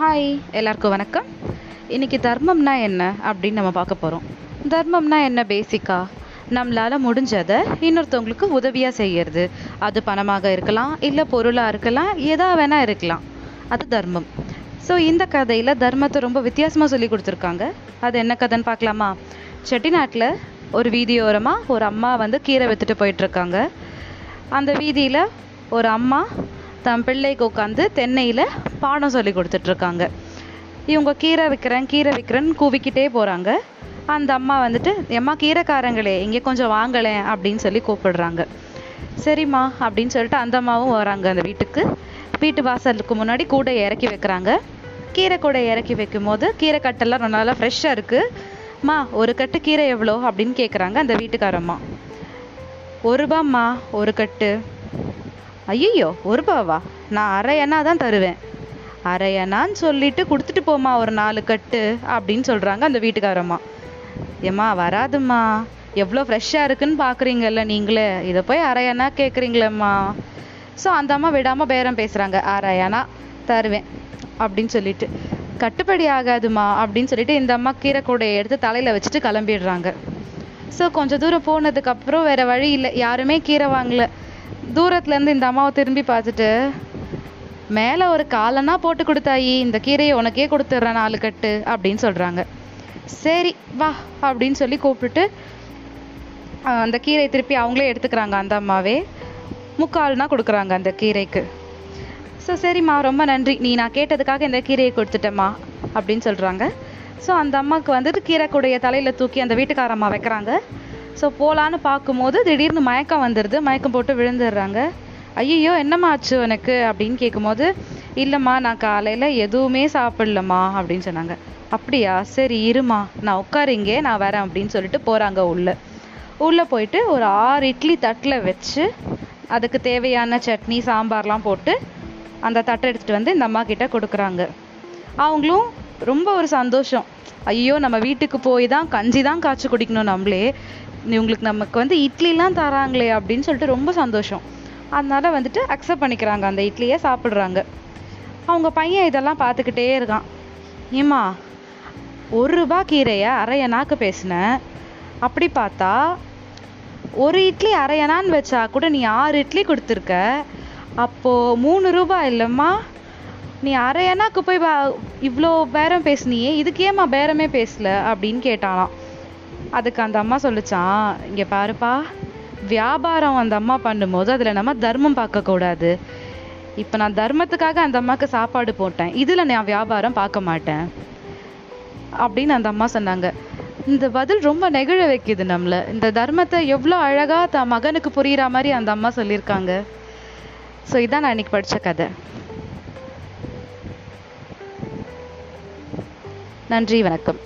Hi எல்லாருக்கும் வணக்கம். இன்னைக்கு தர்மம்னா என்ன அப்படின்னு நம்ம பார்க்க போகிறோம் தர்மம்னா என்ன பேசிக்காக நம்மளால் முடிஞ்சதை இன்னொருத்தவங்களுக்கு உதவியாக செய்யறது. அது பணமாக இருக்கலாம் இல்லை பொருளாக இருக்கலாம் எதா வேணால் இருக்கலாம். அது தர்மம். ஸோ இந்த கதையில் தர்மத்தை ரொம்ப வித்தியாசமாக சொல்லி கொடுத்துருக்காங்க. அது என்ன கதைன்னு பார்க்கலாமா? செட்டிநாட்டில் ஒரு வீதியோரமாக ஒரு அம்மா வந்து கீரை வித்துட்டு போயிட்டுருக்காங்க அந்த வீதியில் ஒரு அம்மா தன் பிள்ளைக்கு உட்காந்து தென்னையில் பாடம் சொல்லி கொடுத்துட்ருக்காங்க. இவங்க கீரை விற்கிறேன் கீரை விற்கிறேன்னு கூவிக்கிட்டே போகிறாங்க அந்த அம்மா வந்துட்டு எம்மா கீரைக்காரங்களே இங்கே கொஞ்சம் வாங்கலேன் அப்படின்னு சொல்லி கூப்பிடுறாங்க. சரிம்மா அப்படின்னு சொல்லிட்டு அந்த அம்மாவும் வராங்க அந்த வீட்டுக்கு. வீட்டு வாசலுக்கு முன்னாடி கூடை இறக்கி வைக்கிறாங்க. கீரை கூடை இறக்கி வைக்கும் போது கீரை கட்டெல்லாம் ரொம்ப நல்லா ஃப்ரெஷ்ஷாக இருக்குது மா ஒரு கட்டு கீரை எவ்வளோ? அப்படின்னு கேட்குறாங்க அந்த வீட்டுக்காரம்மா. ஒரு ரூபாம்மா ஒரு கட்டு. ஐயோ ஒரு ரூபாவா நான் அரை அண்ணா தான் தருவேன். அரை அண்ணான்னு சொல்லிட்டு கொடுத்துட்டு போம்மா ஒரு நாலு கட்டு அப்படின்னு சொல்கிறாங்க அந்த வீட்டுக்காரம்மா ஏம்மா வராதும்மா. எவ்வளோ ஃப்ரெஷ்ஷாக இருக்குன்னு பார்க்குறீங்கல்ல நீங்களே. இதை போய் அரை கேட்குறீங்களேம்மா ஸோ அந்த அம்மா விடாமல் பேரம் பேசுகிறாங்க அரை தருவேன் அப்படின்னு சொல்லிட்டு. கட்டுப்படி ஆகாதுமா அப்படின்னு சொல்லிட்டு இந்த அம்மா கீரை கூடையை எடுத்து தலையில் வச்சுட்டு கிளம்பிடுறாங்க. ஸோ கொஞ்சம் தூரம் போனதுக்கப்புறம் வேறு வழி இல்லை. யாருமே கீரை வாங்கலை. தூரத்துலேருந்து இந்த அம்மாவை திரும்பி பார்த்துட்டு மேலே ஒரு காலனா போட்டு கொடுத்தாயி இந்த கீரையை உனக்கே கொடுத்துட்றேன் நாலு கட்டு அப்படின்னு சொல்கிறாங்க சரி வா அப்படின்னு சொல்லி கூப்பிட்டுட்டு அந்த கீரையை திருப்பி அவங்களே எடுத்துக்கிறாங்க அந்த அம்மாவே. முக்கால்னா கொடுக்குறாங்க அந்த கீரைக்கு. ஸோ சரிம்மா ரொம்ப நன்றி. நீ நான் கேட்டதுக்காக இந்த கீரையை கொடுத்துட்டேம்மா அப்படின்னு சொல்கிறாங்க ஸோ அந்த அம்மாவுக்கு வந்துட்டு கீரை கூடைய தலையில் தூக்கி அந்த வீட்டுக்காரம்மா வைக்கிறாங்க. ஸோ போகலான்னு பார்க்கும்போது திடீர்னு மயக்கம் வந்துடுது மயக்கம் போட்டு விழுந்துடுறாங்க. ஐயோ என்னம்மா ஆச்சு உனக்கு? அப்படின்னு கேட்கும்போது இல்லைம்மா நான் காலையில் எதுவுமே சாப்பிடலம்மா அப்படின்னு சொன்னாங்க. அப்படியா? சரி இருமா. நான் உட்காருங்க நான் வரேன் அப்படின்னு சொல்லிட்டு போகிறாங்க உள்ளே. உள்ளே போயிட்டு ஒரு ஆறு இட்லி தட்டில் வச்சு அதுக்கு தேவையான சட்னி சாம்பார்லாம் போட்டு அந்த தட்டை எடுத்துகிட்டு வந்து இந்த அம்மா கிட்ட கொடுக்குறாங்க. அவங்களும் ரொம்ப ஒரு சந்தோஷம். ஐயோ நம்ம வீட்டுக்கு போய் தான் கஞ்சி தான் காய்ச்சி குடிக்கணும் நம்மளே. இவங்களுக்கு நமக்கு வந்து இட்லிலாம் தராங்களே அப்படின்னு சொல்லிட்டு ரொம்ப சந்தோஷம். அதனால் வந்துட்டு அக்செப்ட் பண்ணிக்கிறாங்க. அந்த இட்லியை சாப்பிட்றாங்க. அவங்க பையன் இதெல்லாம் பார்த்துக்கிட்டே இருக்கான். ஏம்மா ஒரு ரூபா கீரையை அரையனாக்கு பேசினேன் அப்படி பார்த்தா ஒரு இட்லி அரையனான்னு வச்சா கூட நீ ஆறு இட்லி கொடுத்துருக்க. அப்போது மூணு ரூபாய் இல்லைம்மா. நீ அரையனாக்கு போய் இவ்வளோ பேரம் பேசுனியே. இதுக்கு ஏம்மா பேரமே பேசல அப்படின்னு கேட்டானாம் அதுக்கு அந்த அம்மா சொல்லிச்சான் இங்கே பாருப்பா வியாபாரம் அந்த அம்மா பண்ணும்போது அதில் நம்ம தர்மம் பார்க்கக்கூடாது. இப்போ நான் தர்மத்துக்காக அந்த அம்மாவுக்கு சாப்பாடு போட்டேன். இதில் நான் வியாபாரம் பார்க்க மாட்டேன். அப்படின்னு அந்த அம்மா சொன்னாங்க. இந்த பதில் ரொம்ப நெகிழ வைக்குது நம்மள. இந்த தர்மத்தை எவ்வளோ அழகாக தன் மகனுக்கு புரிகிற மாதிரி அந்த அம்மா சொல்லியிருக்காங்க. ஸோ இதான் நான் இன்னைக்கு படித்த கதை. நன்றி வணக்கம்.